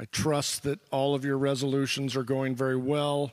I trust that all of your resolutions are going very well.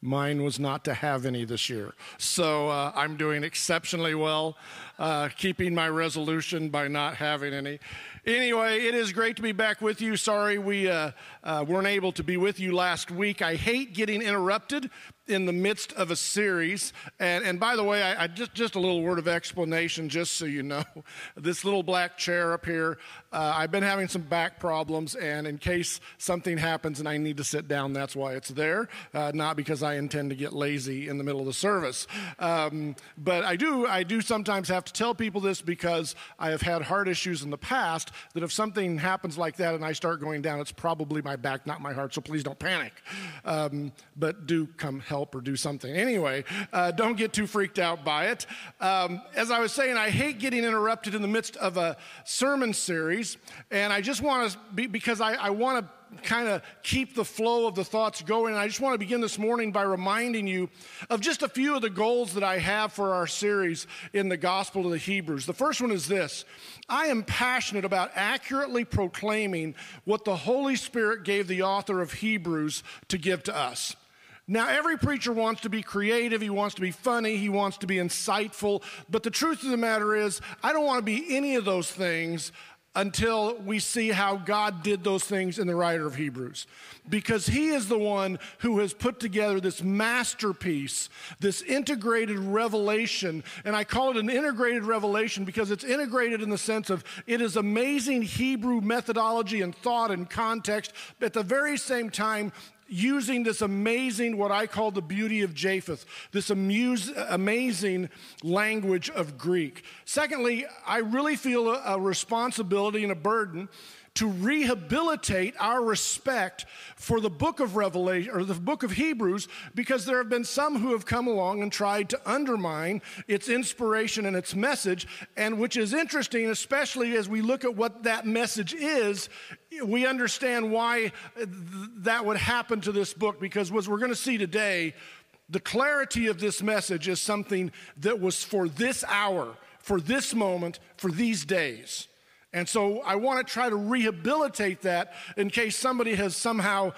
Mine was not to have any this year. So uh, I'm doing exceptionally well, uh, keeping my resolution by not having any. Anyway, it is great to be back with you. Sorry we uh, uh weren't able to be with you last week. I hate getting interrupted in the midst of a series. And, and by the way, I, I, just, just a little word of explanation, just so you know. This little black chair up here, uh, I've been having some back problems, and in case something happens and I need to sit down, that's why it's there, uh, not because I intend to get lazy in the middle of the service. Um, but I do, I do sometimes have to tell people this because I have had heart issues in the past that if something happens like that and I start going down, it's probably my back, not my heart, so please don't panic. Um, but do come help help or do something. Anyway, uh, don't get too freaked out by it. Um, as I was saying, I hate getting interrupted in the midst of a sermon series, and I just want to be, because I, I want to kind of keep the flow of the thoughts going. And I just want to begin this morning by reminding you of just a few of the goals that I have for our series in the Gospel of the Hebrews. The first one is this I am passionate about accurately proclaiming what the Holy Spirit gave the author of Hebrews to give to us. Now, every preacher wants to be creative, he wants to be funny, he wants to be insightful, but the truth of the matter is, I don't want to be any of those things until we see how God did those things in the writer of Hebrews. Because he is the one who has put together this masterpiece, this integrated revelation. And I call it an integrated revelation because it's integrated in the sense of it is amazing Hebrew methodology and thought and context. But at the very same time, using this amazing, what I call the beauty of Japheth, this amuse, amazing language of Greek. Secondly, I really feel a, a responsibility and a burden to rehabilitate our respect for the book of Revelation or the book of Hebrews because there have been some who have come along and tried to undermine its inspiration and its message. And which is interesting, especially as we look at what that message is, we understand why that would happen to this book because as we're going to see today, the clarity of this message is something that was for this hour, for this moment, for these days. And so I want to try to rehabilitate that in case somebody has somehow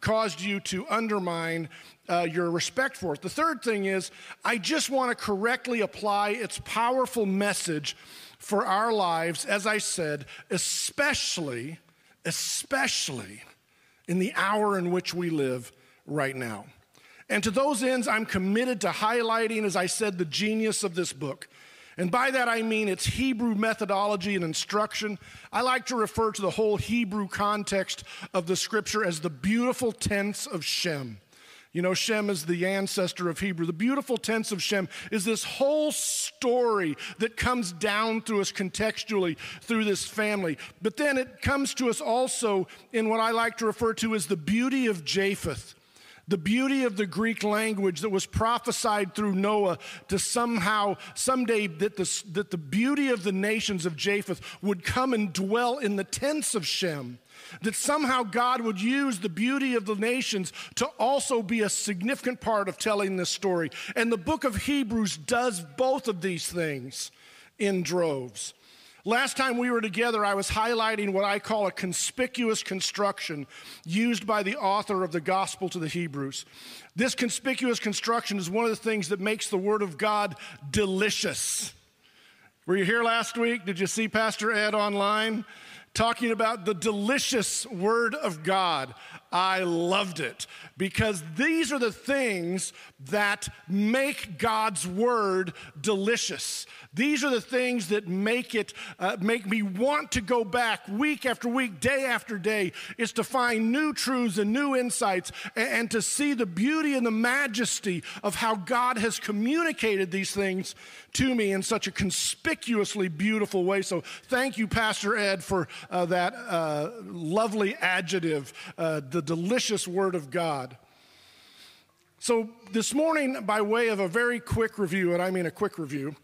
caused you to undermine uh, your respect for it. The third thing is, I just want to correctly apply its powerful message for our lives, as I said, especially, especially in the hour in which we live right now. And to those ends, I'm committed to highlighting, as I said, the genius of this book. And by that I mean its Hebrew methodology and instruction. I like to refer to the whole Hebrew context of the scripture as the beautiful tents of Shem. You know, Shem is the ancestor of Hebrew. The beautiful tents of Shem is this whole story that comes down through us contextually through this family. But then it comes to us also in what I like to refer to as the beauty of Japheth the beauty of the Greek language that was prophesied through Noah to somehow, someday, that the, that the beauty of the nations of Japheth would come and dwell in the tents of Shem. That somehow God would use the beauty of the nations to also be a significant part of telling this story. And the book of Hebrews does both of these things in droves. Last time we were together, I was highlighting what I call a conspicuous construction used by the author of the Gospel to the Hebrews. This conspicuous construction is one of the things that makes the Word of God delicious. Were you here last week? Did you see Pastor Ed online? Talking about the delicious Word of God. I loved it because these are the things that make God's Word delicious. These are the things that make it, uh, make me want to go back week after week, day after day, is to find new truths and new insights and, and to see the beauty and the majesty of how God has communicated these things to me in such a conspicuously beautiful way. So thank you, Pastor Ed, for uh, that uh, lovely adjective, uh, the delicious Word of God. So, this morning, by way of a very quick review, and I mean a quick review,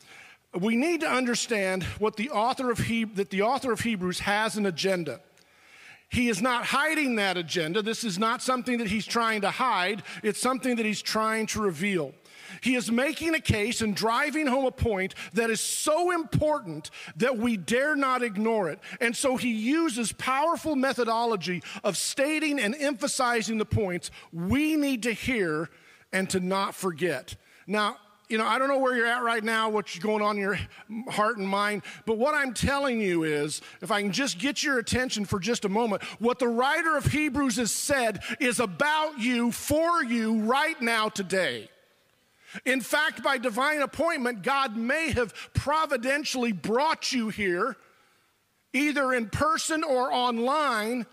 we need to understand what the author of he- that the author of Hebrews has an agenda. He is not hiding that agenda. This is not something that he's trying to hide. It's something that he's trying to reveal. He is making a case and driving home a point that is so important that we dare not ignore it. And so he uses powerful methodology of stating and emphasizing the points we need to hear and to not forget. Now, you know, I don't know where you're at right now, what's going on in your heart and mind, but what I'm telling you is, if I can just get your attention for just a moment, what the writer of Hebrews has said is about you, for you, right now, today. In fact, by divine appointment, God may have providentially brought you here, either in person or online,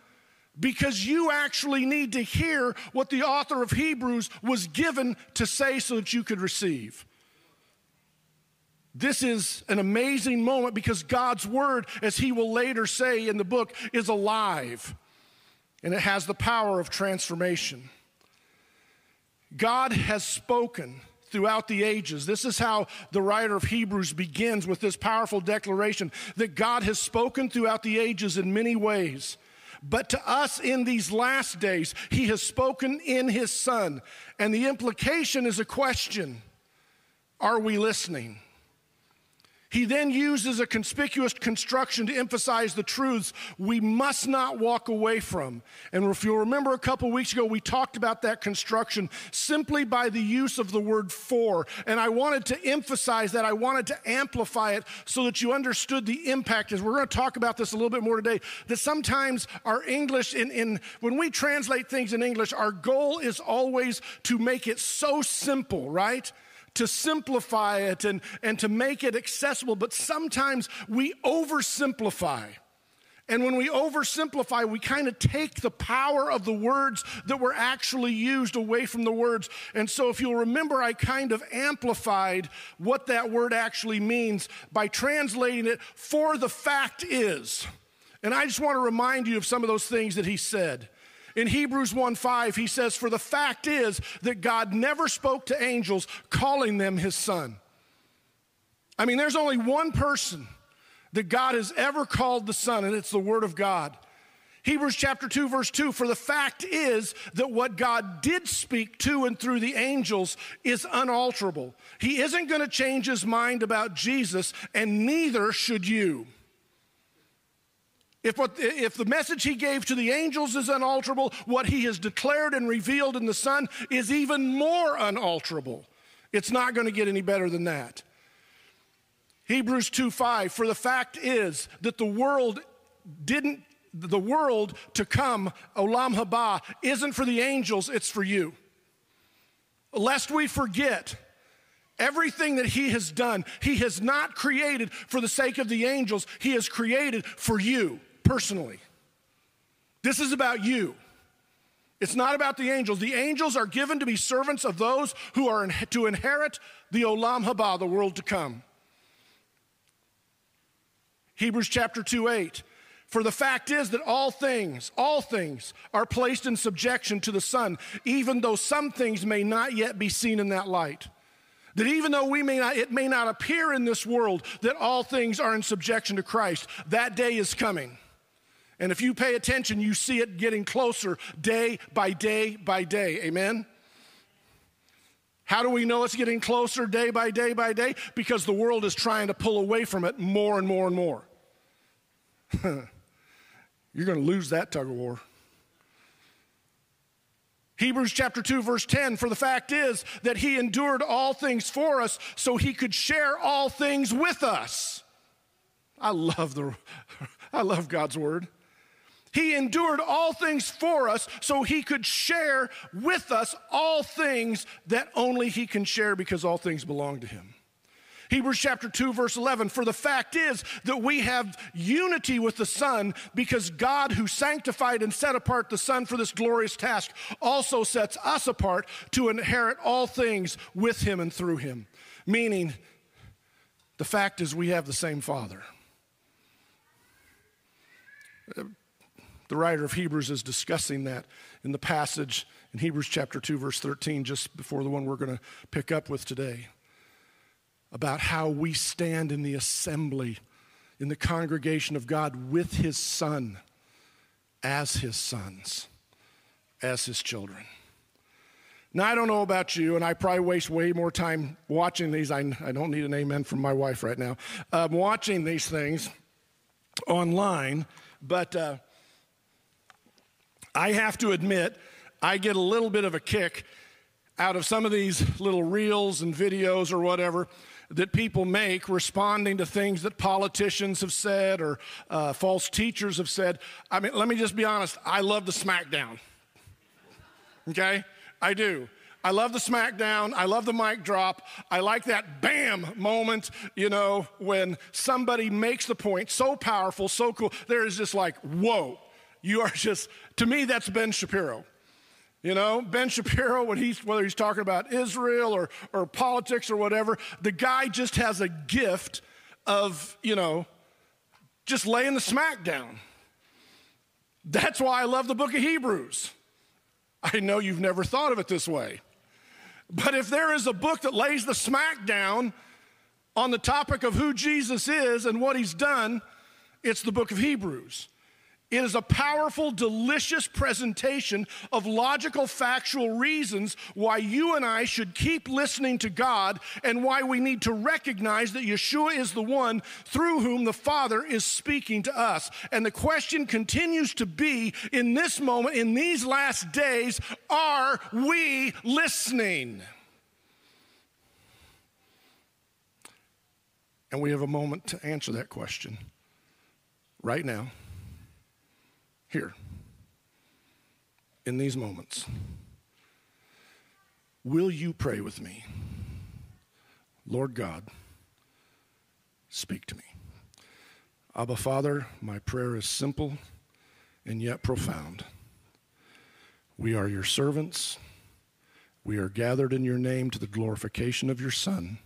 because you actually need to hear what the author of Hebrews was given to say so that you could receive. This is an amazing moment because God's word, as he will later say in the book, is alive and it has the power of transformation. God has spoken throughout the ages. This is how the writer of Hebrews begins with this powerful declaration that God has spoken throughout the ages in many ways. But to us in these last days, he has spoken in his son. And the implication is a question Are we listening? He then uses a conspicuous construction to emphasize the truths we must not walk away from. And if you'll remember a couple weeks ago, we talked about that construction simply by the use of the word for. And I wanted to emphasize that. I wanted to amplify it so that you understood the impact. As we're going to talk about this a little bit more today, that sometimes our English, in, in when we translate things in English, our goal is always to make it so simple, right? To simplify it and, and to make it accessible, but sometimes we oversimplify. And when we oversimplify, we kind of take the power of the words that were actually used away from the words. And so, if you'll remember, I kind of amplified what that word actually means by translating it for the fact is. And I just want to remind you of some of those things that he said. In Hebrews 1 5, he says, For the fact is that God never spoke to angels calling them his son. I mean, there's only one person that God has ever called the son, and it's the word of God. Hebrews chapter 2, verse 2 For the fact is that what God did speak to and through the angels is unalterable. He isn't going to change his mind about Jesus, and neither should you. If, what, if the message he gave to the angels is unalterable, what he has declared and revealed in the Son is even more unalterable. It's not going to get any better than that. Hebrews 2 5, for the fact is that the world didn't, the world to come, Olam Haba, isn't for the angels, it's for you. Lest we forget, Everything that he has done, he has not created for the sake of the angels, he has created for you personally. This is about you. It's not about the angels. The angels are given to be servants of those who are in, to inherit the Olam Haba, the world to come. Hebrews chapter 2 8. For the fact is that all things, all things are placed in subjection to the Son, even though some things may not yet be seen in that light. That even though we may not, it may not appear in this world that all things are in subjection to Christ, that day is coming. And if you pay attention, you see it getting closer day by day by day. Amen? How do we know it's getting closer day by day by day? Because the world is trying to pull away from it more and more and more. You're going to lose that tug of war. Hebrews chapter 2, verse 10 For the fact is that he endured all things for us so he could share all things with us. I love, the, I love God's word. He endured all things for us so he could share with us all things that only he can share because all things belong to him. Hebrews chapter 2, verse 11 For the fact is that we have unity with the Son because God, who sanctified and set apart the Son for this glorious task, also sets us apart to inherit all things with him and through him. Meaning, the fact is, we have the same Father. The writer of Hebrews is discussing that in the passage in Hebrews chapter 2, verse 13, just before the one we're going to pick up with today, about how we stand in the assembly, in the congregation of God with his Son, as his sons, as his children. Now, I don't know about you, and I probably waste way more time watching these. I, I don't need an amen from my wife right now. Um, watching these things online, but uh, I have to admit, I get a little bit of a kick out of some of these little reels and videos or whatever that people make responding to things that politicians have said or uh, false teachers have said. I mean, let me just be honest. I love the smackdown. Okay? I do. I love the smackdown. I love the mic drop. I like that bam moment, you know, when somebody makes the point so powerful, so cool. There is just like, whoa. You are just, to me, that's Ben Shapiro. You know, Ben Shapiro, when he's, whether he's talking about Israel or, or politics or whatever, the guy just has a gift of, you know, just laying the smack down. That's why I love the book of Hebrews. I know you've never thought of it this way. But if there is a book that lays the smack down on the topic of who Jesus is and what he's done, it's the book of Hebrews. It is a powerful, delicious presentation of logical, factual reasons why you and I should keep listening to God and why we need to recognize that Yeshua is the one through whom the Father is speaking to us. And the question continues to be in this moment, in these last days, are we listening? And we have a moment to answer that question right now here in these moments. Will you pray with me? Lord God, speak to me. Abba, Father, my prayer is simple and yet profound. We are your servants. We are gathered in your name to the glorification of your Son,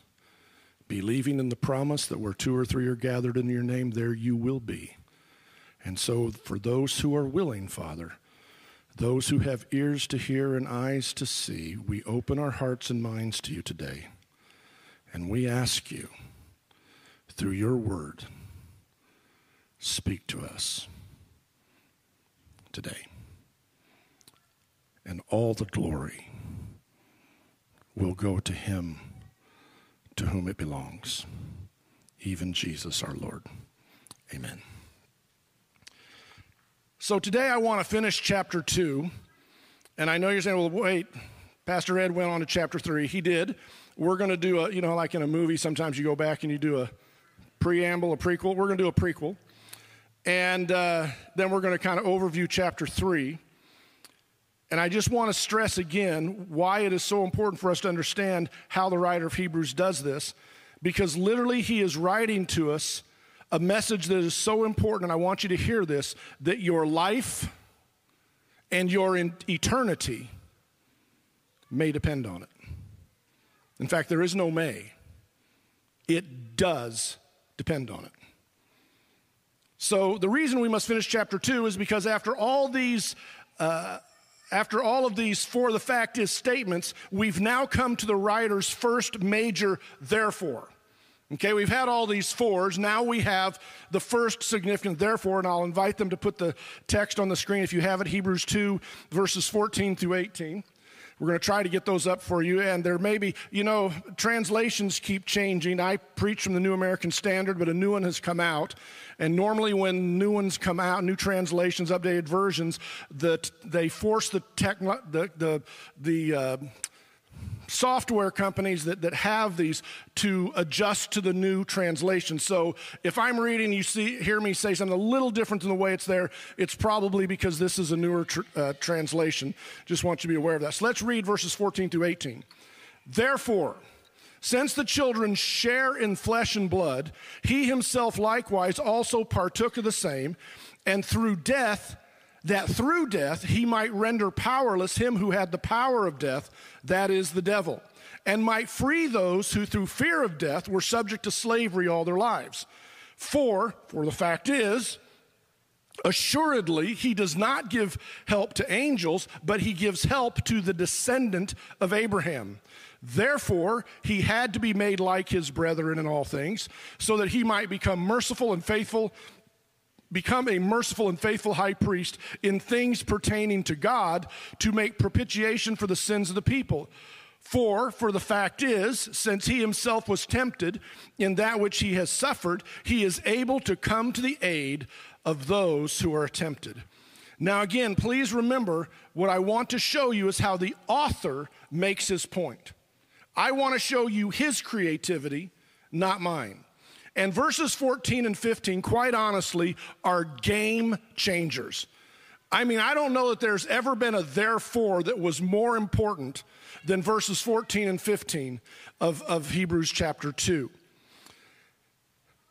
believing in the promise that where two or three are gathered in your name, there you will be. And so, for those who are willing, Father, those who have ears to hear and eyes to see, we open our hearts and minds to you today. And we ask you, through your word, speak to us today. And all the glory will go to him to whom it belongs, even Jesus our Lord. Amen. So today I want to finish chapter 2. And I know you're saying, well, wait, Pastor Ed went on to chapter 3. He did. We're going to do a, you know, like in a movie, sometimes you go back and you do a preamble, a prequel. We're going to do a prequel. And uh, then we're going to kind of overview chapter 3. And I just want to stress again why it is so important for us to understand how the writer of Hebrews does this, because literally he is writing to us a message that is so important, and I want you to hear this that your life and your eternity may depend on it. In fact, there is no may, it does depend on it. So, the reason we must finish chapter 2 is because after all these uh, after all of these for the fact is statements, we've now come to the writer's first major therefore. Okay, we've had all these fours. Now we have the first significant therefore, and I'll invite them to put the text on the screen if you have it Hebrews 2, verses 14 through 18. We're going to try to get those up for you. And there may be, you know, translations keep changing. I preach from the New American Standard, but a new one has come out. And normally, when new ones come out, new translations, updated versions, that they force the tech, the the the uh, software companies that, that have these to adjust to the new translation. So if I'm reading, you see, hear me say something a little different than the way it's there, it's probably because this is a newer tr- uh, translation. Just want you to be aware of that. So let's read verses 14 through 18. Therefore, since the children share in flesh and blood, he himself likewise also partook of the same, and through death, that through death he might render powerless him who had the power of death, that is the devil, and might free those who through fear of death were subject to slavery all their lives. For, for the fact is, Assuredly, he does not give help to angels, but he gives help to the descendant of Abraham. Therefore, he had to be made like his brethren in all things, so that he might become merciful and faithful become a merciful and faithful high priest in things pertaining to God to make propitiation for the sins of the people. For, for the fact is, since he himself was tempted in that which he has suffered, he is able to come to the aid of those who are tempted. Now, again, please remember what I want to show you is how the author makes his point. I want to show you his creativity, not mine. And verses 14 and 15, quite honestly, are game changers. I mean, I don't know that there's ever been a therefore that was more important than verses 14 and 15 of, of Hebrews chapter 2.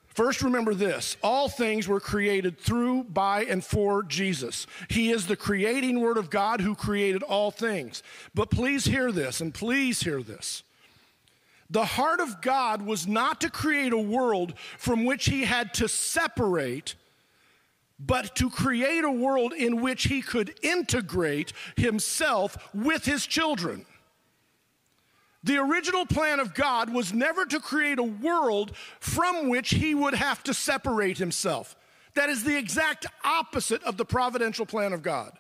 First, remember this all things were created through, by, and for Jesus. He is the creating Word of God who created all things. But please hear this, and please hear this. The heart of God was not to create a world from which he had to separate, but to create a world in which he could integrate himself with his children. The original plan of God was never to create a world from which he would have to separate himself. That is the exact opposite of the providential plan of God.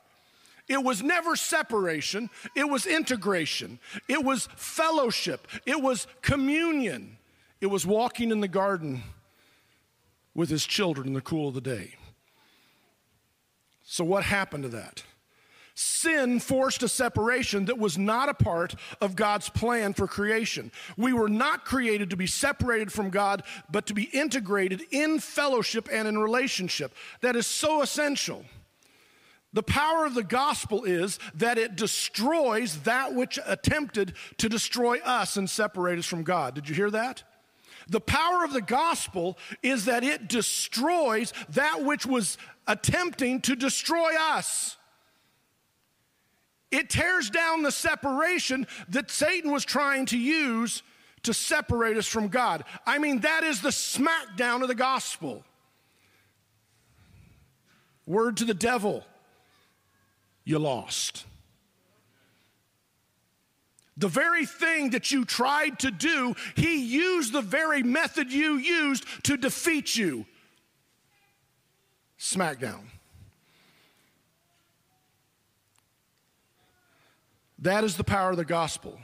It was never separation, it was integration, it was fellowship, it was communion, it was walking in the garden with his children in the cool of the day. So, what happened to that? Sin forced a separation that was not a part of God's plan for creation. We were not created to be separated from God, but to be integrated in fellowship and in relationship. That is so essential. The power of the gospel is that it destroys that which attempted to destroy us and separate us from God. Did you hear that? The power of the gospel is that it destroys that which was attempting to destroy us. It tears down the separation that Satan was trying to use to separate us from God. I mean, that is the smackdown of the gospel. Word to the devil you lost. The very thing that you tried to do, he used the very method you used to defeat you. Smackdown. That is the power of the gospel.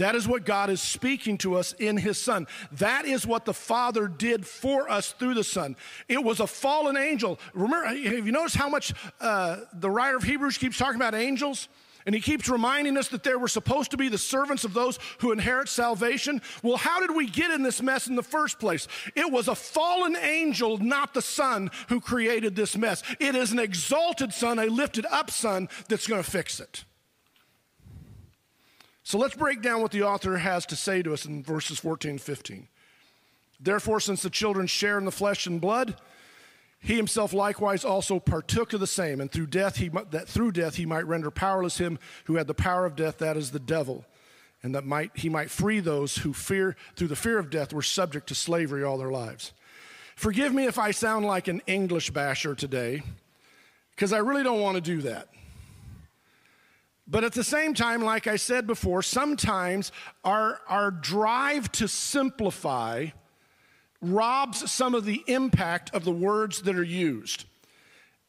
That is what God is speaking to us in His Son. That is what the Father did for us through the Son. It was a fallen angel. Remember, have you noticed how much uh, the writer of Hebrews keeps talking about angels? And he keeps reminding us that they were supposed to be the servants of those who inherit salvation. Well, how did we get in this mess in the first place? It was a fallen angel, not the Son, who created this mess. It is an exalted Son, a lifted up Son, that's going to fix it. So let's break down what the author has to say to us in verses 14 and 15. Therefore, since the children share in the flesh and blood, he himself likewise also partook of the same, and through death he that through death he might render powerless him who had the power of death, that is the devil, and that might he might free those who fear through the fear of death were subject to slavery all their lives. Forgive me if I sound like an English basher today, because I really don't want to do that. But at the same time, like I said before, sometimes our, our drive to simplify robs some of the impact of the words that are used.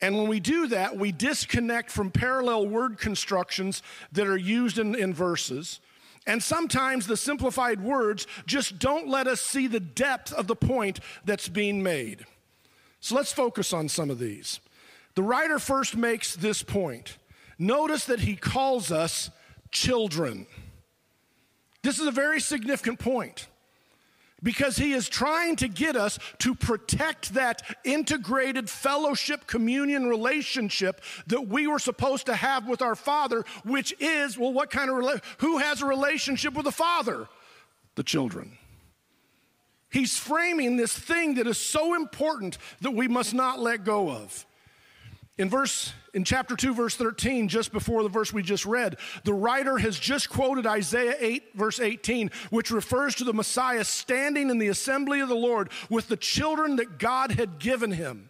And when we do that, we disconnect from parallel word constructions that are used in, in verses. And sometimes the simplified words just don't let us see the depth of the point that's being made. So let's focus on some of these. The writer first makes this point Notice that he calls us children. This is a very significant point because he is trying to get us to protect that integrated fellowship communion relationship that we were supposed to have with our father which is well what kind of who has a relationship with the father? The children. He's framing this thing that is so important that we must not let go of. In verse in chapter 2 verse 13 just before the verse we just read the writer has just quoted Isaiah 8 verse 18 which refers to the Messiah standing in the assembly of the Lord with the children that God had given him.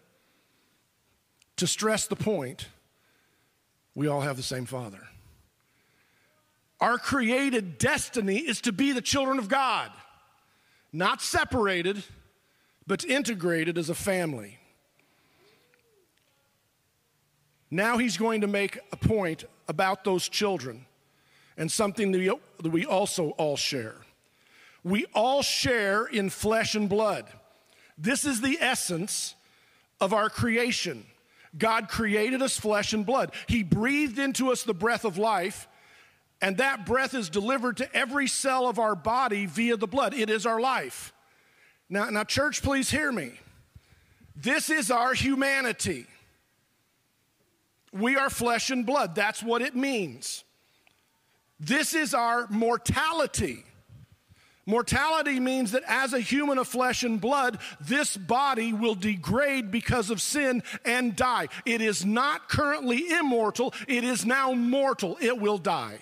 To stress the point we all have the same father. Our created destiny is to be the children of God not separated but integrated as a family Now he's going to make a point about those children and something that we also all share. We all share in flesh and blood. This is the essence of our creation. God created us flesh and blood. He breathed into us the breath of life, and that breath is delivered to every cell of our body via the blood. It is our life. Now, now church, please hear me. This is our humanity. We are flesh and blood. That's what it means. This is our mortality. Mortality means that as a human of flesh and blood, this body will degrade because of sin and die. It is not currently immortal, it is now mortal. It will die.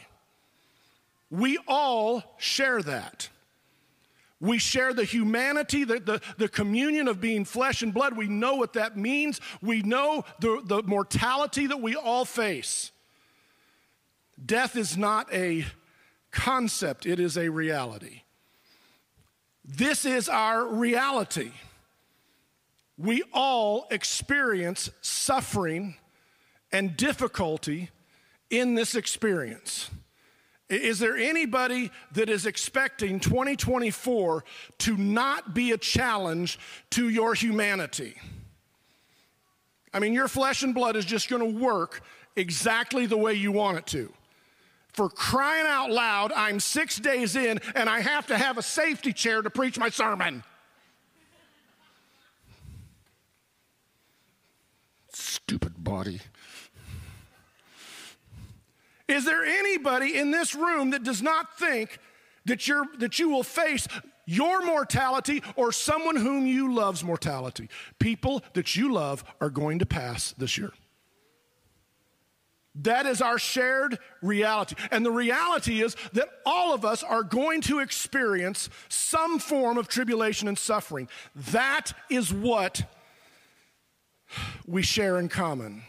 We all share that. We share the humanity, the, the, the, communion of being flesh and blood. We know what that means. We know the, the mortality that we all face. Death is not a concept, it is a reality. This is our reality. We all experience suffering and difficulty in this experience. Is there anybody that is expecting 2024 to not be a challenge to your humanity? I mean, your flesh and blood is just going to work exactly the way you want it to. For crying out loud, I'm six days in and I have to have a safety chair to preach my sermon. Stupid body. Is there anybody in this room that does not think that, you're, that you will face your mortality or someone whom you love's mortality? People that you love are going to pass this year. That is our shared reality. And the reality is that all of us are going to experience some form of tribulation and suffering. That is what we share in common.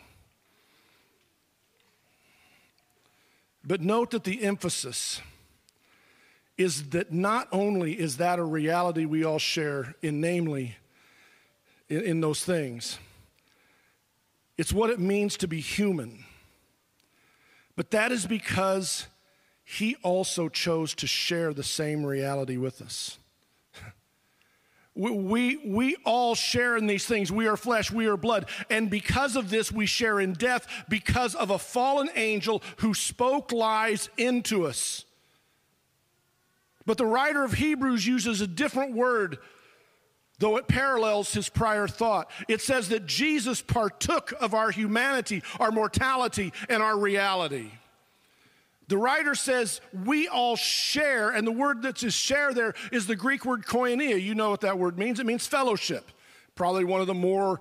But note that the emphasis is that not only is that a reality we all share in namely in, in those things, it's what it means to be human. But that is because he also chose to share the same reality with us. We, we all share in these things. We are flesh, we are blood. And because of this, we share in death because of a fallen angel who spoke lies into us. But the writer of Hebrews uses a different word, though it parallels his prior thought. It says that Jesus partook of our humanity, our mortality, and our reality. The writer says we all share, and the word that's is share there is the Greek word koinonia. You know what that word means. It means fellowship. Probably one of the more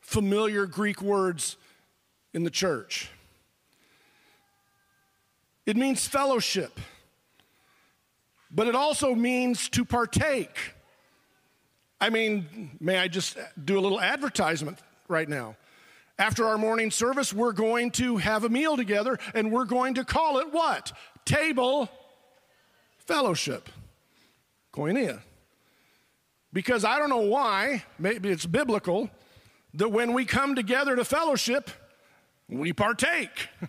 familiar Greek words in the church. It means fellowship, but it also means to partake. I mean, may I just do a little advertisement right now? After our morning service, we're going to have a meal together and we're going to call it what? Table fellowship. Koinonia. Because I don't know why, maybe it's biblical, that when we come together to fellowship, we partake.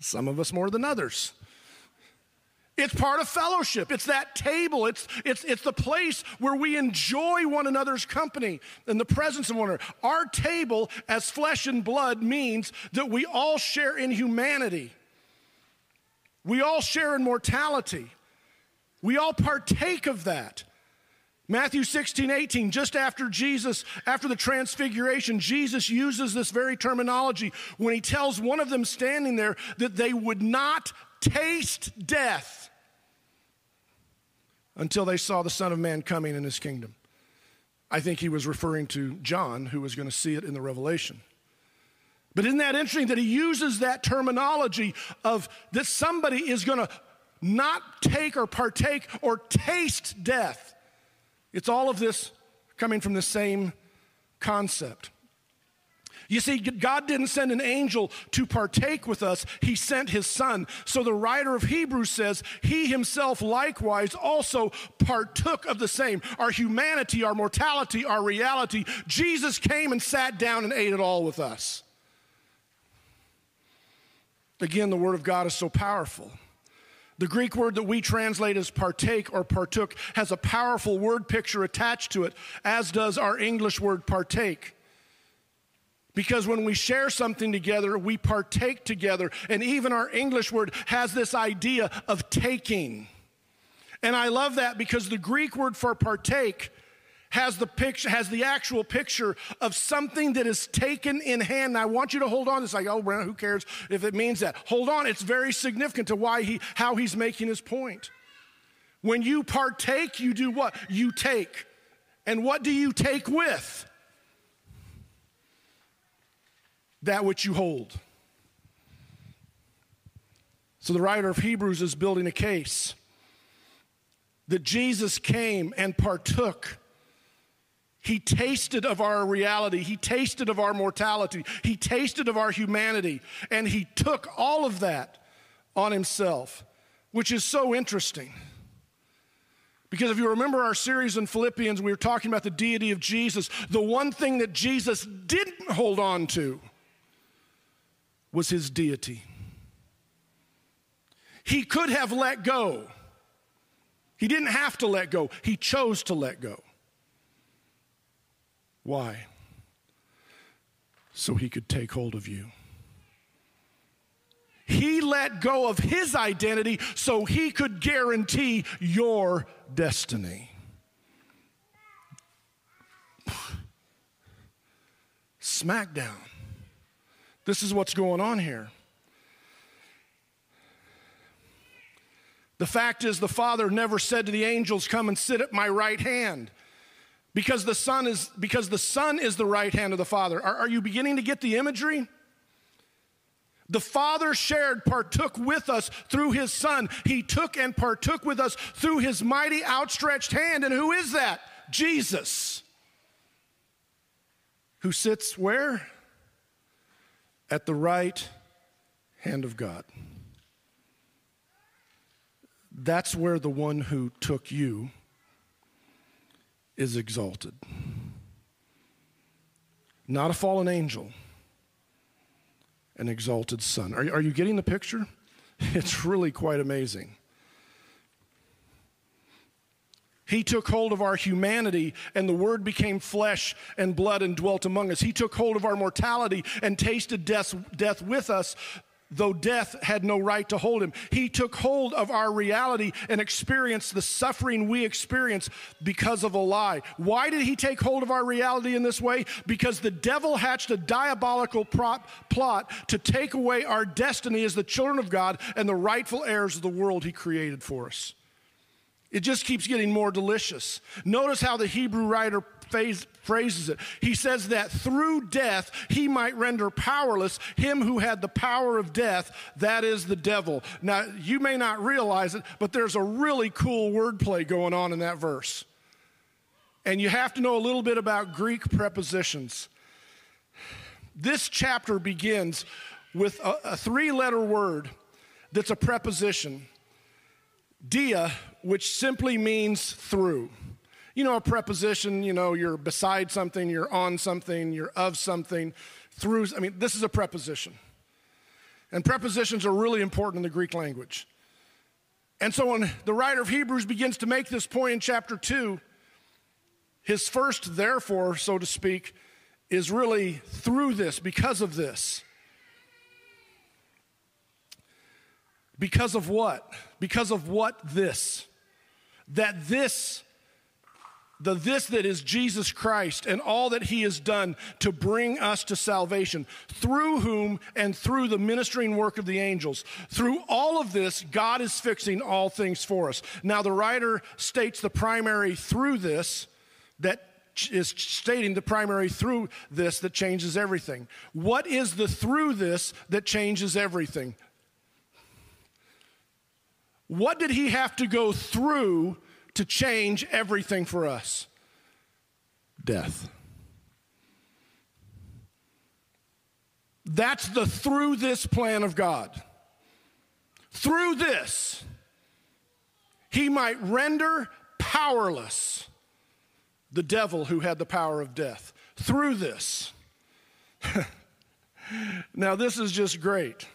Some of us more than others. It's part of fellowship. It's that table. It's, it's, it's the place where we enjoy one another's company and the presence of one another. Our table as flesh and blood means that we all share in humanity. We all share in mortality. We all partake of that. Matthew 16, 18, just after Jesus, after the transfiguration, Jesus uses this very terminology when he tells one of them standing there that they would not taste death until they saw the Son of Man coming in his kingdom. I think he was referring to John, who was going to see it in the Revelation. But isn't that interesting that he uses that terminology of that somebody is going to not take or partake or taste death? It's all of this coming from the same concept. You see, God didn't send an angel to partake with us, He sent His Son. So the writer of Hebrews says, He Himself likewise also partook of the same. Our humanity, our mortality, our reality. Jesus came and sat down and ate it all with us. Again, the Word of God is so powerful. The Greek word that we translate as partake or partook has a powerful word picture attached to it, as does our English word partake. Because when we share something together, we partake together. And even our English word has this idea of taking. And I love that because the Greek word for partake has the picture, has the actual picture of something that is taken in hand. And I want you to hold on. It's like, oh, Brent, who cares if it means that? Hold on. It's very significant to why he, how he's making his point. When you partake, you do what? You take. And what do you take with? That which you hold. So the writer of Hebrews is building a case that Jesus came and partook he tasted of our reality. He tasted of our mortality. He tasted of our humanity. And he took all of that on himself, which is so interesting. Because if you remember our series in Philippians, we were talking about the deity of Jesus. The one thing that Jesus didn't hold on to was his deity. He could have let go. He didn't have to let go, he chose to let go. Why? So he could take hold of you. He let go of his identity so he could guarantee your destiny. Smackdown. This is what's going on here. The fact is, the Father never said to the angels, Come and sit at my right hand because the son is because the son is the right hand of the father. Are, are, you beginning to get the imagery? The father shared partook with us through his son. He took and partook with us through his mighty outstretched hand. And who is that? Jesus. Who sits where at the right hand of god that's where the one who took you is exalted. Not a fallen angel, an exalted son. Are, are you getting the picture? It's really quite amazing. He took hold of our humanity, and the Word became flesh and blood and dwelt among us. He took hold of our mortality and tasted death, death with us though death had no right to hold him. He took hold of our reality and experienced the suffering we experience because of a lie. Why did he take hold of our reality in this way? Because the devil hatched a diabolical prop, plot to take away our destiny as the children of God and the rightful heirs of the world he created for us. It just keeps getting more delicious. Notice how the Hebrew writer phrases it. He says that through death he might render powerless him who had the power of death, that is the devil. Now, you may not realize it, but there's a really cool wordplay going on in that verse. And you have to know a little bit about Greek prepositions. This chapter begins with a, a three letter word that's a preposition, dia, which simply means through. You know, a preposition, you know, you're beside something, you're on something, you're of something, through, I mean, this is a preposition. And prepositions are really important in the Greek language. And so when the writer of Hebrews begins to make this point in chapter 2, his first therefore, so to speak, is really through this, because of this. Because of what? Because of what this? That this the this that is Jesus Christ and all that he has done to bring us to salvation, through whom and through the ministering work of the angels. Through all of this, God is fixing all things for us. Now, the writer states the primary through this that is stating the primary through this that changes everything. What is the through this that changes everything? What did he have to go through to change everything for us death. That's the through this plan of God. Through this, he might render powerless the devil who had the power of death. Through this. now, this is just great.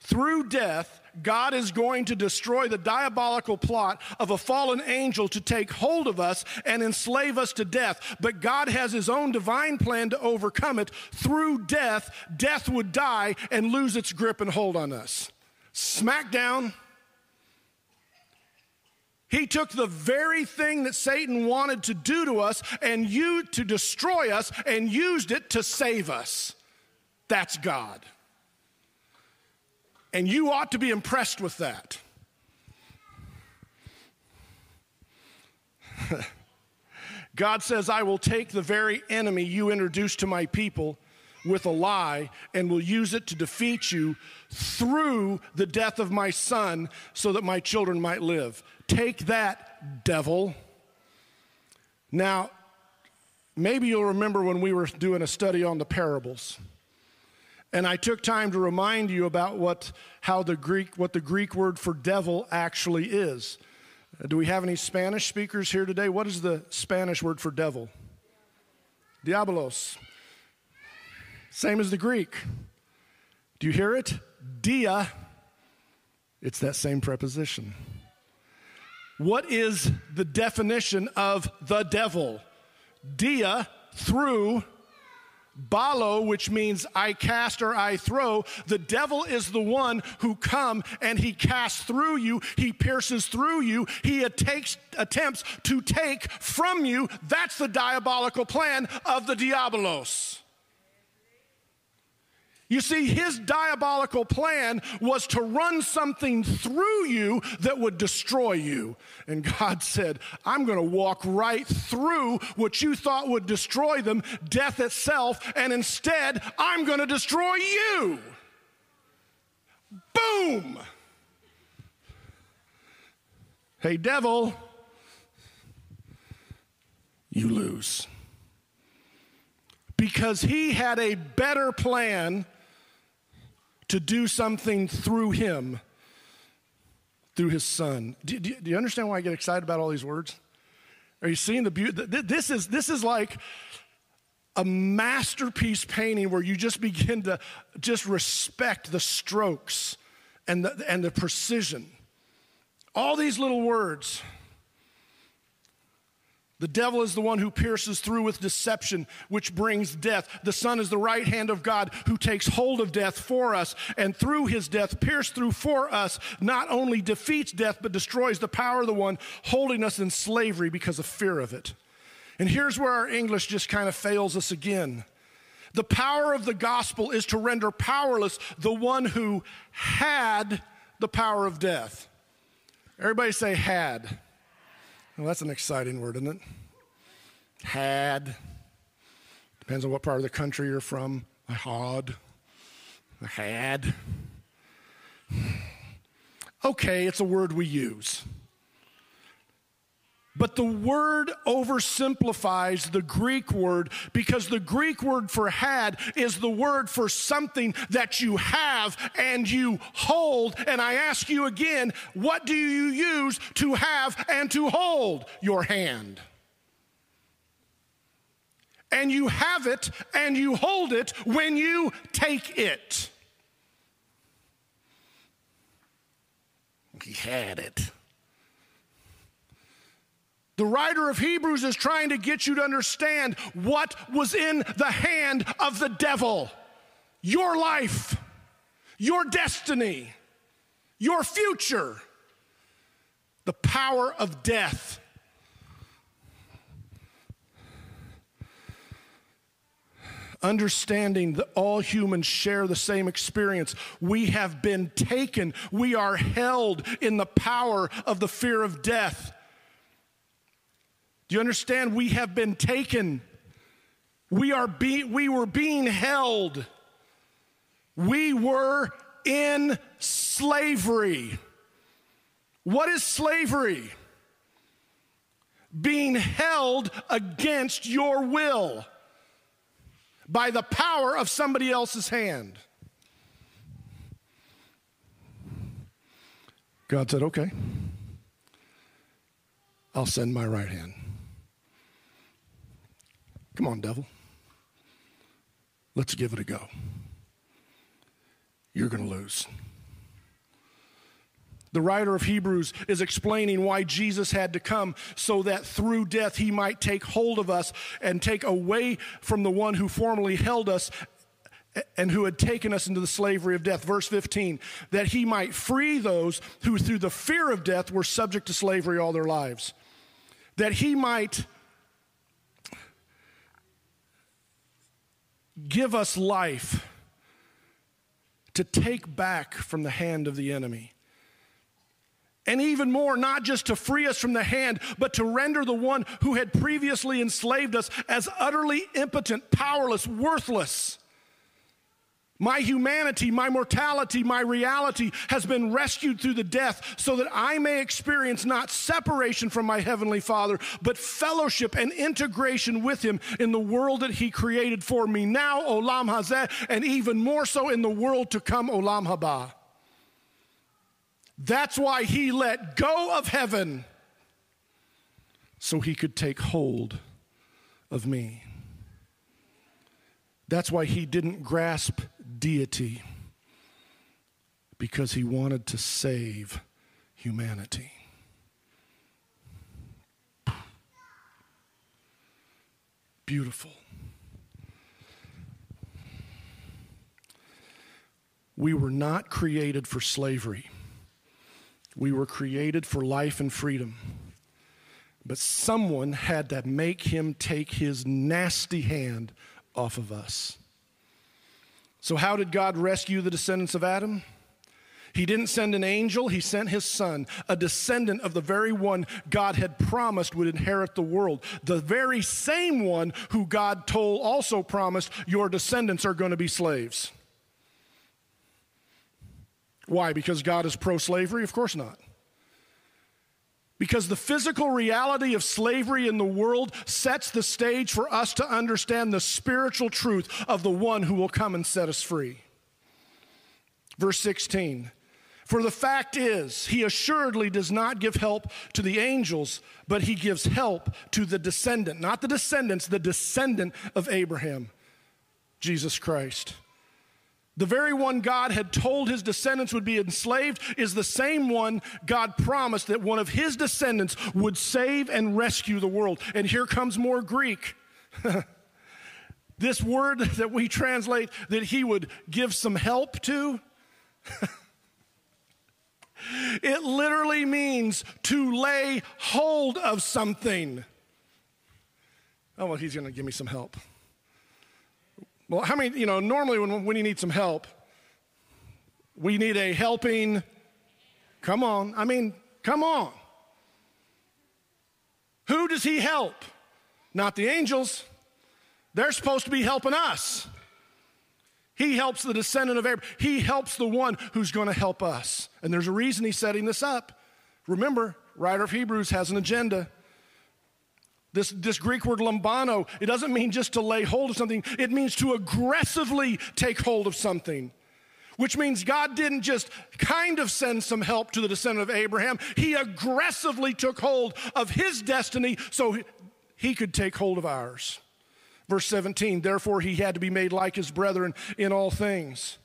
through death, God is going to destroy the diabolical plot of a fallen angel to take hold of us and enslave us to death. But God has his own divine plan to overcome it. Through death, death would die and lose its grip and hold on us. Smack down. He took the very thing that Satan wanted to do to us and you to destroy us and used it to save us. That's God. And you ought to be impressed with that. God says, I will take the very enemy you introduced to my people with a lie and will use it to defeat you through the death of my son so that my children might live. Take that, devil. Now, maybe you'll remember when we were doing a study on the parables. And I took time to remind you about what, how the Greek, what the Greek word for devil actually is. Uh, do we have any Spanish speakers here today? What is the Spanish word for devil? Diabolos. Same as the Greek. Do you hear it? Dia. It's that same preposition. What is the definition of the devil? Dia, through Ballo, which means I cast or I throw. The devil is the one who come and he casts through you. He pierces through you. He attempts, attempts to take from you. That's the diabolical plan of the diabolos. You see, his diabolical plan was to run something through you that would destroy you. And God said, I'm going to walk right through what you thought would destroy them, death itself, and instead, I'm going to destroy you. Boom! Hey, devil, you lose. Because he had a better plan to do something through him, through his son. Do, do, do, you understand why I get excited about all these words? Are you seeing the beauty? This is, this is like a masterpiece painting where you just begin to just respect the strokes and the, and the precision. All these little words. The devil is the one who pierces through with deception, which brings death. The Son is the right hand of God who takes hold of death for us, and through his death, pierced through for us, not only defeats death, but destroys the power of the one holding us in slavery because of fear of it. And here's where our English just kind of fails us again. The power of the gospel is to render powerless the one who had the power of death. Everybody say, had. Well, that's an exciting word, isn't it? Had. Depends on what part of the country you're from. I had. I had. Okay, it's a word we use. But the word oversimplifies the Greek word because the Greek word for had is the word for something that you have and you hold. And I ask you again, what do you use to have and to hold? Your hand. And you have it and you hold it when you take it. He had it. The writer of Hebrews is trying to get you to understand what was in the hand of the devil your life, your destiny, your future, the power of death. Understanding that all humans share the same experience. We have been taken, we are held in the power of the fear of death. You understand? We have been taken. We, are be, we were being held. We were in slavery. What is slavery? Being held against your will by the power of somebody else's hand. God said, Okay, I'll send my right hand. Come on, devil. Let's give it a go. You're going to lose. The writer of Hebrews is explaining why Jesus had to come so that through death he might take hold of us and take away from the one who formerly held us and who had taken us into the slavery of death. Verse 15, that he might free those who through the fear of death were subject to slavery all their lives. That he might give us life to take back from the hand of the enemy. And even more, not just to free us from the hand, but to render the one who had previously enslaved us as utterly impotent, powerless, worthless. My humanity, my mortality, my reality has been rescued through the death so that I may experience not separation from my heavenly Father, but fellowship and integration with Him in the world that He created for me now, Olam Hazeh, and even more so in the world to come, Olam Haba. That's why he let go of heaven so he could take hold of me. That's why he didn't grasp deity because he wanted to save humanity. Beautiful. We were not created for slavery. We were created for life and freedom. But someone had to make him take his nasty hand off of us. So, how did God rescue the descendants of Adam? He didn't send an angel, he sent his son, a descendant of the very one God had promised would inherit the world. The very same one who God told also promised your descendants are going to be slaves. Why? Because God is pro slavery? Of course not. Because the physical reality of slavery in the world sets the stage for us to understand the spiritual truth of the one who will come and set us free. Verse 16 For the fact is, he assuredly does not give help to the angels, but he gives help to the descendant, not the descendants, the descendant of Abraham, Jesus Christ. The very one God had told his descendants would be enslaved is the same one God promised that one of his descendants would save and rescue the world. And here comes more Greek. this word that we translate that he would give some help to, it literally means to lay hold of something. Oh, well, he's going to give me some help. Well, how many, you know, normally when, when you need some help, we need a helping, come on, I mean, come on. Who does he help? Not the angels. They're supposed to be helping us. He helps the descendant of Abraham. He helps the one who's going to help us. And there's a reason he's setting this up. Remember, writer of Hebrews has an agenda. This, this Greek word lambano, it doesn't mean just to lay hold of something, it means to aggressively take hold of something. Which means God didn't just kind of send some help to the descendant of Abraham, He aggressively took hold of his destiny so he could take hold of ours. Verse 17, therefore he had to be made like his brethren in all things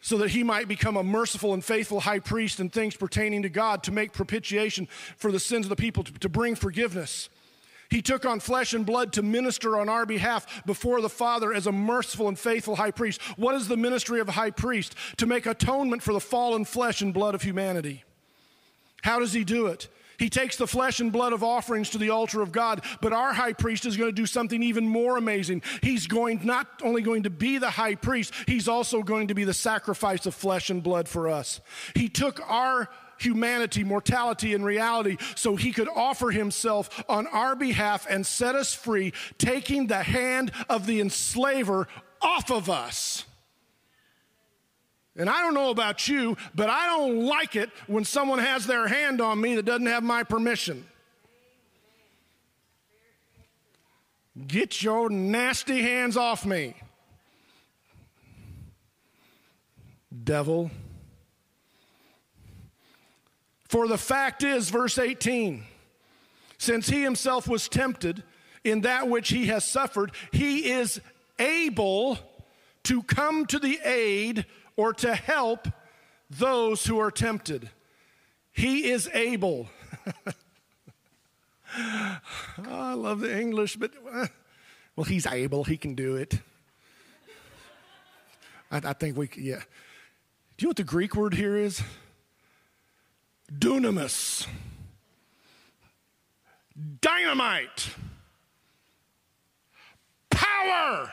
so that he might become a merciful and faithful high priest in things pertaining to God to make propitiation for the sins of the people, to, to bring forgiveness. He took on flesh and blood to minister on our behalf before the Father as a merciful and faithful high priest. What is the ministry of a high priest? To make atonement for the fallen flesh and blood of humanity. How does he do it? He takes the flesh and blood of offerings to the altar of God, but our high priest is going to do something even more amazing. He's going not only going to be the high priest, he's also going to be the sacrifice of flesh and blood for us. He took our humanity, mortality, and reality so he could offer himself on our behalf and set us free, taking the hand of the enslaver off of us. And I don't know about you, but I don't like it when someone has their hand on me that doesn't have my permission. Get your nasty hands off me. Devil. For the fact is, verse 18, since he himself was tempted in that which he has suffered, he is able to come to the aid or to help those who are tempted. He is able. oh, I love the English, but well, he's able. He can do it. I, I think we, yeah. Do you know what the Greek word here is? Dunamis. Dynamite. Power.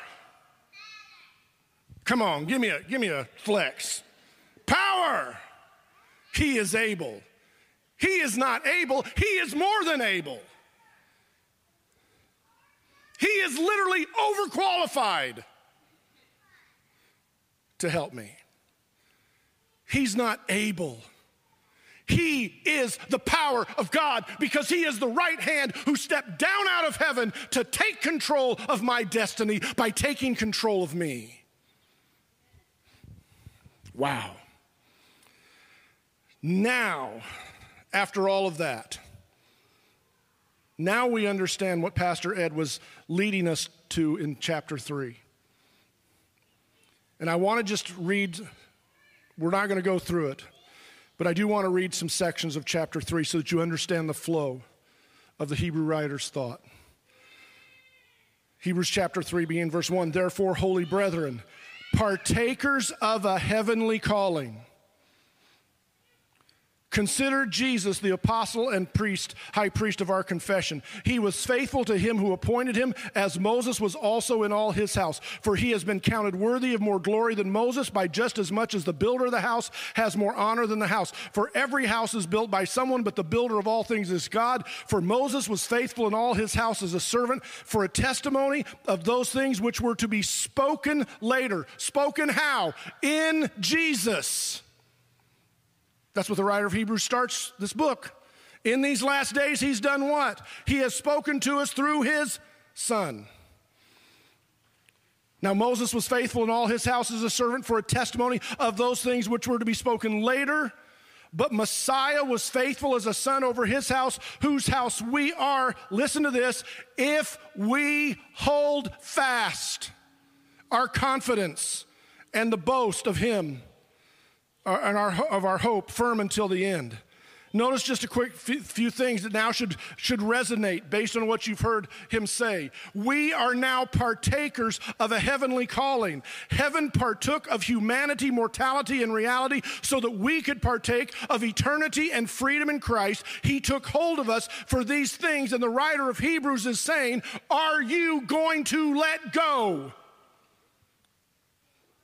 Come on, give me a give me a flex. Power. He is able. He is not able, he is more than able. He is literally overqualified to help me. He's not able. He is the power of God because He is the right hand who stepped down out of heaven to take control of my destiny by taking control of me. Wow. Now, after all of that, now we understand what Pastor Ed was leading us to in chapter 3. And I want to just read, we're not going to go through it, but I do want to read some sections of chapter 3 so that you understand the flow of the Hebrew writer's thought. Hebrews chapter 3, beginning verse 1 Therefore, holy brethren, partakers of a heavenly calling Consider Jesus the apostle and priest, high priest of our confession. He was faithful to him who appointed him, as Moses was also in all his house. For he has been counted worthy of more glory than Moses by just as much as the builder of the house has more honor than the house. For every house is built by someone, but the builder of all things is God. For Moses was faithful in all his house as a servant for a testimony of those things which were to be spoken later. Spoken how? In Jesus. That's what the writer of Hebrews starts this book. In these last days, he's done what? He has spoken to us through his son. Now, Moses was faithful in all his house as a servant for a testimony of those things which were to be spoken later. But Messiah was faithful as a son over his house, whose house we are. Listen to this if we hold fast our confidence and the boast of him and our, of our hope firm until the end. Notice just a quick few things that now should, should resonate based on what you've heard him say. We are now partakers of a heavenly calling. Heaven partook of humanity, mortality, and reality so that we could partake of eternity and freedom in Christ. He took hold of us for these things, and the writer of Hebrews is saying, Are you going to let go?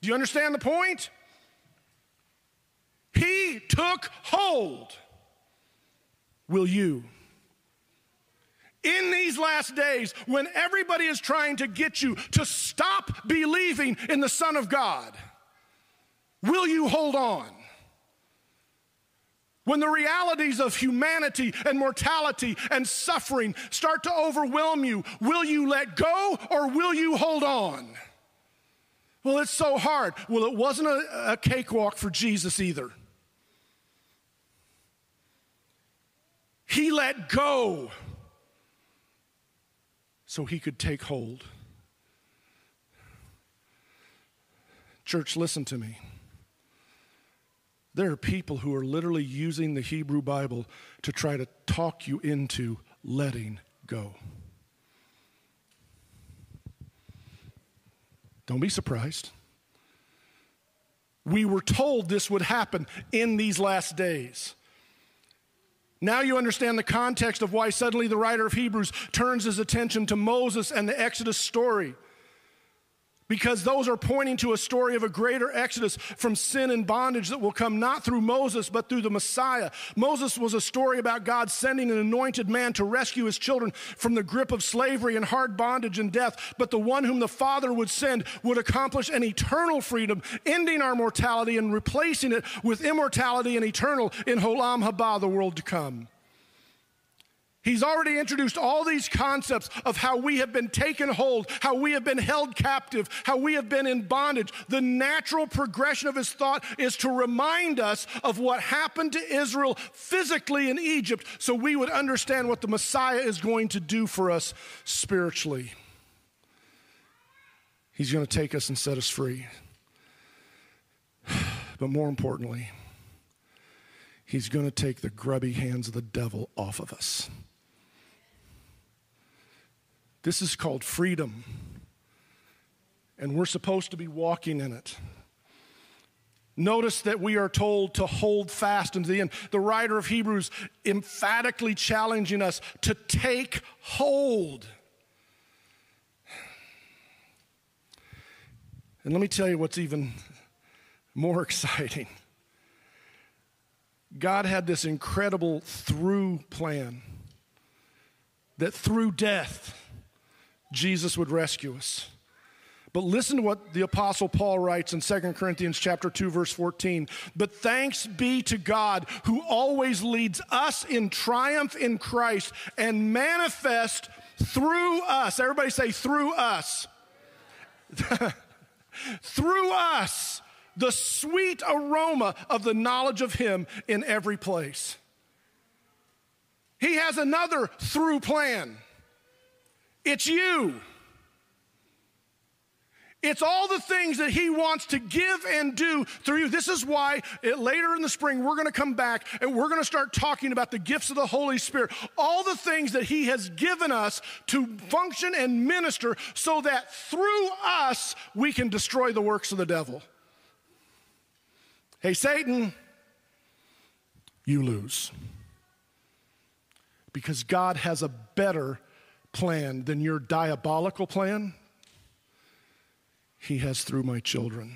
Do you understand the point? He took hold. Will you? In these last days, when everybody is trying to get you to stop believing in the Son of God, will you hold on? When the realities of humanity and mortality and suffering start to overwhelm you, will you let go or will you hold on? Well, it's so hard. Well, it wasn't a, a cakewalk for Jesus either. He let go so he could take hold. Church, listen to me. There are people who are literally using the Hebrew Bible to try to talk you into letting go. Don't be surprised. We were told this would happen in these last days. Now you understand the context of why suddenly the writer of Hebrews turns his attention to Moses and the Exodus story. Because those are pointing to a story of a greater exodus from sin and bondage that will come not through Moses, but through the Messiah. Moses was a story about God sending an anointed man to rescue his children from the grip of slavery and hard bondage and death. But the one whom the Father would send would accomplish an eternal freedom, ending our mortality and replacing it with immortality and eternal in Olam Haba, the world to come. He's already introduced all these concepts of how we have been taken hold, how we have been held captive, how we have been in bondage. The natural progression of his thought is to remind us of what happened to Israel physically in Egypt so we would understand what the Messiah is going to do for us spiritually. He's going to take us and set us free. But more importantly, He's going to take the grubby hands of the devil off of us. This is called freedom. And we're supposed to be walking in it. Notice that we are told to hold fast unto the end. The writer of Hebrews emphatically challenging us to take hold. And let me tell you what's even more exciting. God had this incredible through plan that through death, Jesus would rescue us. But listen to what the apostle Paul writes in 2 Corinthians chapter 2 verse 14. But thanks be to God who always leads us in triumph in Christ and manifest through us. Everybody say through us. through us the sweet aroma of the knowledge of Him in every place. He has another through plan. It's you. It's all the things that he wants to give and do through you. This is why it, later in the spring we're going to come back and we're going to start talking about the gifts of the Holy Spirit. All the things that he has given us to function and minister so that through us we can destroy the works of the devil. Hey, Satan, you lose. Because God has a better plan than your diabolical plan. He has through my children.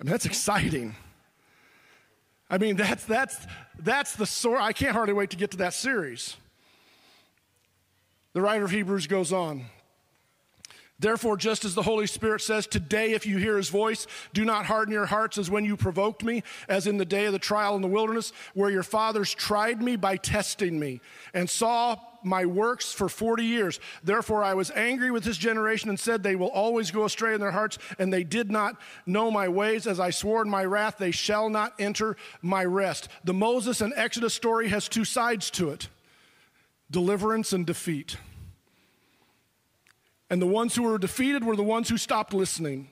I mean, that's exciting. I mean, that's, that's, that's the sort, I can't hardly wait to get to that series. The writer of Hebrews goes on. Therefore, just as the Holy Spirit says, Today, if you hear his voice, do not harden your hearts as when you provoked me, as in the day of the trial in the wilderness, where your fathers tried me by testing me, and saw my works for 40 years. Therefore, I was angry with this generation and said, They will always go astray in their hearts, and they did not know my ways. As I swore in my wrath, they shall not enter my rest. The Moses and Exodus story has two sides to it deliverance and defeat. And the ones who were defeated were the ones who stopped listening.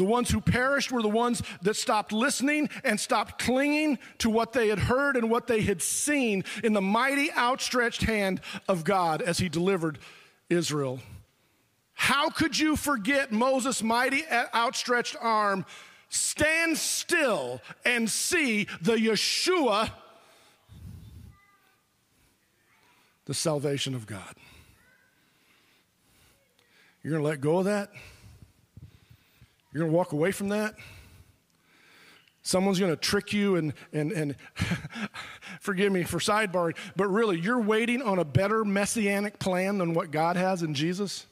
The ones who perished were the ones that stopped listening and stopped clinging to what they had heard and what they had seen in the mighty outstretched hand of God as he delivered Israel. How could you forget Moses' mighty outstretched arm? Stand still and see the Yeshua, the salvation of God. You're going to let go of that? You're going to walk away from that? Someone's going to trick you and, and, and forgive me for sidebarring, but really, you're waiting on a better messianic plan than what God has in Jesus?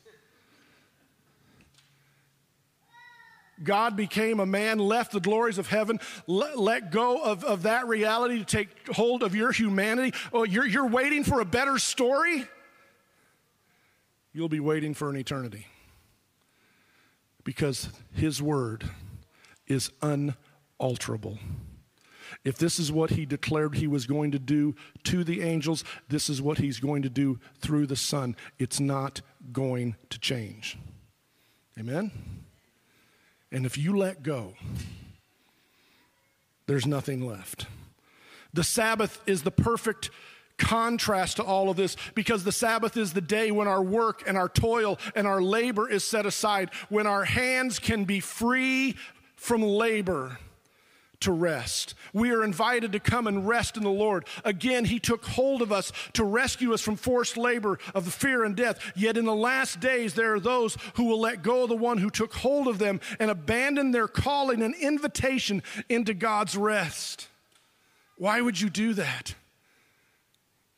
God became a man, left the glories of heaven, let, let go of, of that reality to take hold of your humanity. Oh, you're, you're waiting for a better story? you'll be waiting for an eternity. Because His Word is unalterable. If this is what He declared He was going to do to the angels, this is what He's going to do through the Son. It's not going to change. Amen? And if you let go, there's nothing left. The Sabbath is the perfect contrast to all of this because the Sabbath is the day when our work and our toil and our labor is set aside, when our hands can be free from labor to rest. We are invited to come and rest in the Lord. Again, He took hold of us to rescue us from forced labor of fear and death. Yet in the last days, there are those who will let go of the one who took hold of them and abandon their calling and invitation into God's rest. Why would you do that?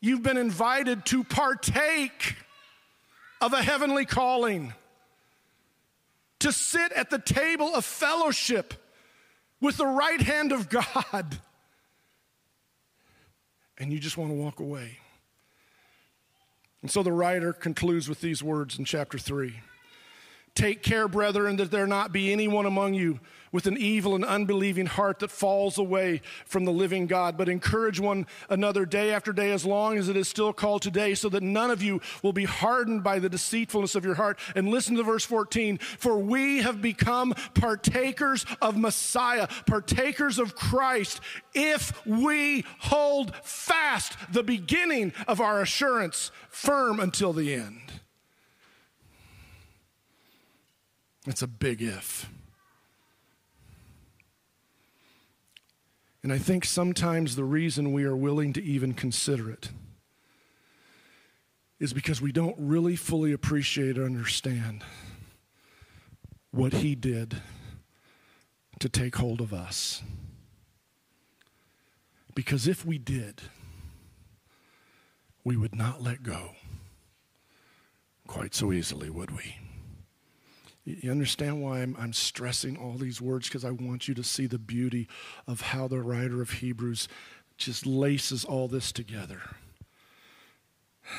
You've been invited to partake of a heavenly calling, to sit at the table of fellowship with the right hand of God. And you just want to walk away. And so the writer concludes with these words in chapter 3 Take care, brethren, that there not be anyone among you with an evil and unbelieving heart that falls away from the living God, but encourage one another day after day as long as it is still called today, so that none of you will be hardened by the deceitfulness of your heart. And listen to verse 14 For we have become partakers of Messiah, partakers of Christ, if we hold fast the beginning of our assurance firm until the end. It's a big if. And I think sometimes the reason we are willing to even consider it is because we don't really fully appreciate or understand what He did to take hold of us. Because if we did, we would not let go quite so easily, would we? You understand why I'm, I'm stressing all these words? Because I want you to see the beauty of how the writer of Hebrews just laces all this together.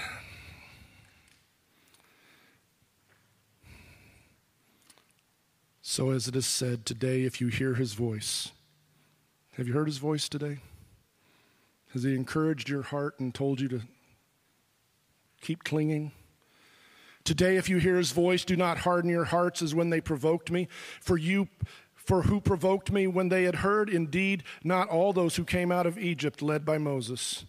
So, as it is said, today, if you hear his voice, have you heard his voice today? Has he encouraged your heart and told you to keep clinging? Today, if you hear his voice, do not harden your hearts as when they provoked me. For you, for who provoked me when they had heard? Indeed, not all those who came out of Egypt led by Moses.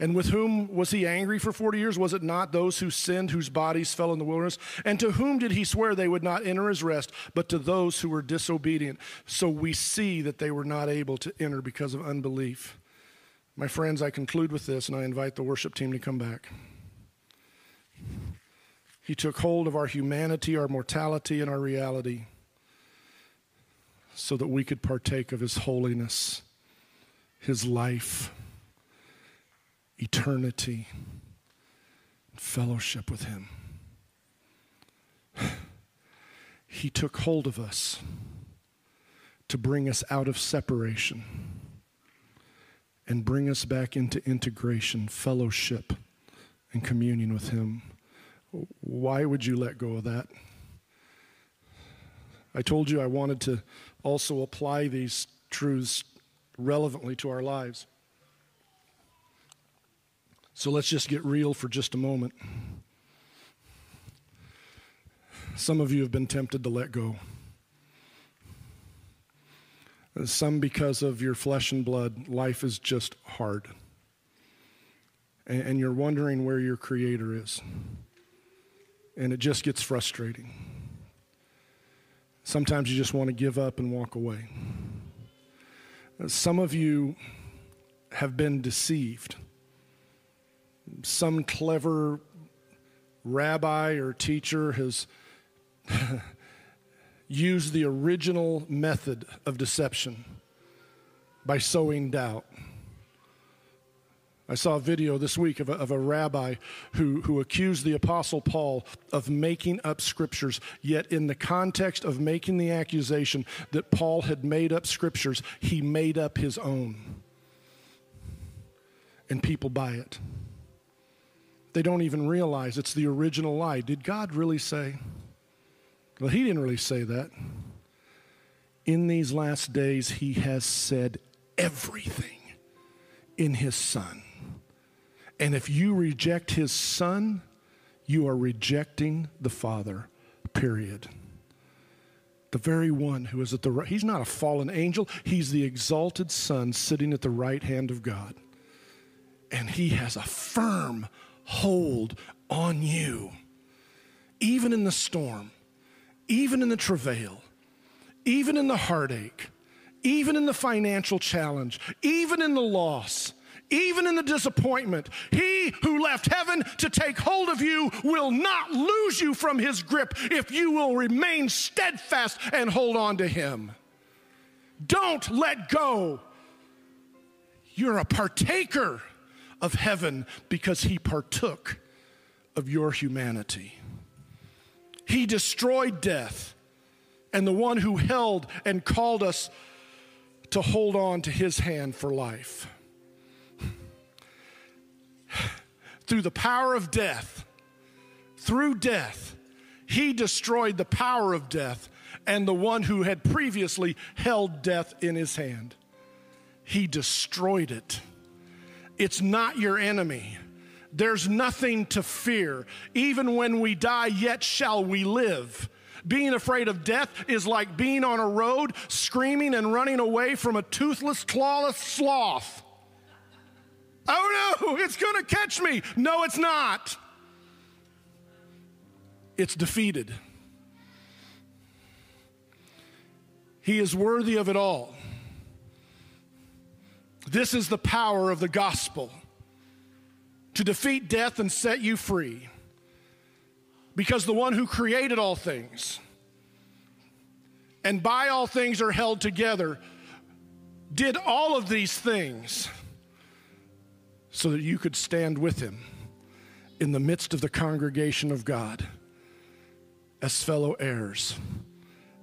And with whom was he angry for 40 years? Was it not those who sinned, whose bodies fell in the wilderness? And to whom did he swear they would not enter his rest, but to those who were disobedient? So we see that they were not able to enter because of unbelief. My friends, I conclude with this, and I invite the worship team to come back. He took hold of our humanity, our mortality, and our reality so that we could partake of His holiness, His life, eternity, fellowship with Him. He took hold of us to bring us out of separation and bring us back into integration, fellowship, and communion with Him. Why would you let go of that? I told you I wanted to also apply these truths relevantly to our lives. So let's just get real for just a moment. Some of you have been tempted to let go. Some because of your flesh and blood, life is just hard. And, you're wondering where your Creator is and it just gets frustrating. Sometimes you just want to give up and walk away. Some of you have been deceived. Some clever rabbi or teacher has used the original method of deception by sowing doubt. I saw a video this week of a, of a rabbi who, who accused the Apostle Paul of making up scriptures, yet, in the context of making the accusation that Paul had made up scriptures, he made up his own. And people buy it. They don't even realize it's the original lie. Did God really say? Well, he didn't really say that. In these last days, he has said everything in his Son. And if you reject his son, you are rejecting the Father, period. The very one who is at the right, he's not a fallen angel, he's the exalted Son sitting at the right hand of God. And he has a firm hold on you, even in the storm, even in the travail, even in the heartache, even in the financial challenge, even in the loss even in the disappointment, he who left heaven to take hold of you will not lose you from his grip if you will remain steadfast and hold on to him. Don't let go. You're a partaker of heaven because he partook of your humanity. He destroyed death, and the one who held and called us to hold on to his hand for life. Through the power of death, through death, He destroyed the power of death and the one who had previously held death in his hand. He destroyed it. It's not your enemy. There's nothing to fear. Even when we die, yet shall we live. Being afraid of death is like being on a road screaming and running away from a toothless, clawless sloth. Oh no, it's gonna catch me. No, it's not. It's defeated. He is worthy of it all. This is the power of the gospel to defeat death and set you free. Because the one who created all things and by all things are held together did all of these things so that you could stand with him in the midst of the congregation of God as fellow heirs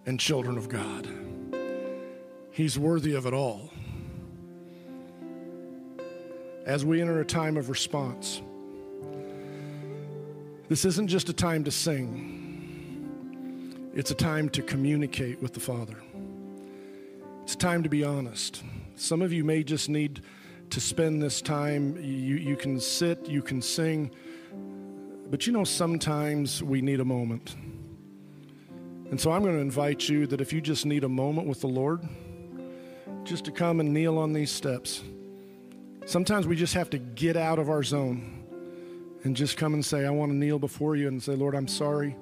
and children of God. He's worthy of it all. As we enter a time of response, this isn't just a time to sing, it's a time to communicate with the Father. It's time to be honest. Some of you may just need to spend this time. You, you can sit, you can sing, but you know, sometimes we need a moment. And so I'm going to invite you that if you just need a moment with the Lord, just to come and kneel on these steps. Sometimes we just have to get out of our zone and just come and say, I want to kneel before you and say, Lord, I'm sorry.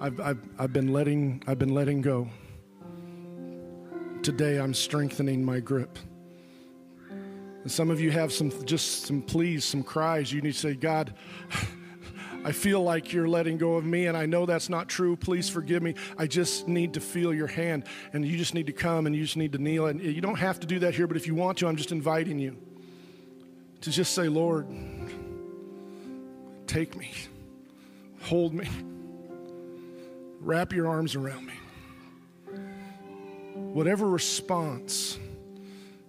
I've, I've, I've, been letting, I've been letting go. Today I'm strengthening my grip. And some of you have some just some pleas, some cries. You need to say, God, I feel like you're letting go of me, and I know that's not true. Please forgive me. I just need to feel your hand, and you just need to come and you just need to kneel. And you don't have to do that here, but if you want to, I'm just inviting you to just say, Lord, take me, hold me, wrap your arms around me. Whatever response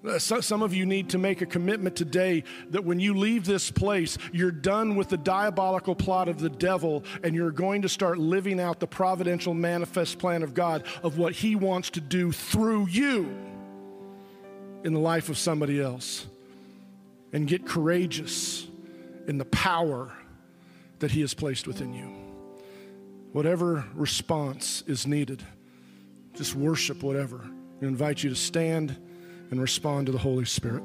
uh, some of you need to make a commitment today that when you leave this place, you're done with the diabolical plot of the devil and you're going to start living out the providential manifest plan of God of what He wants to do through you in the life of somebody else. And get courageous in the power that He has placed within you. Whatever response is needed, just worship whatever. I invite you to stand and respond to the Holy Spirit.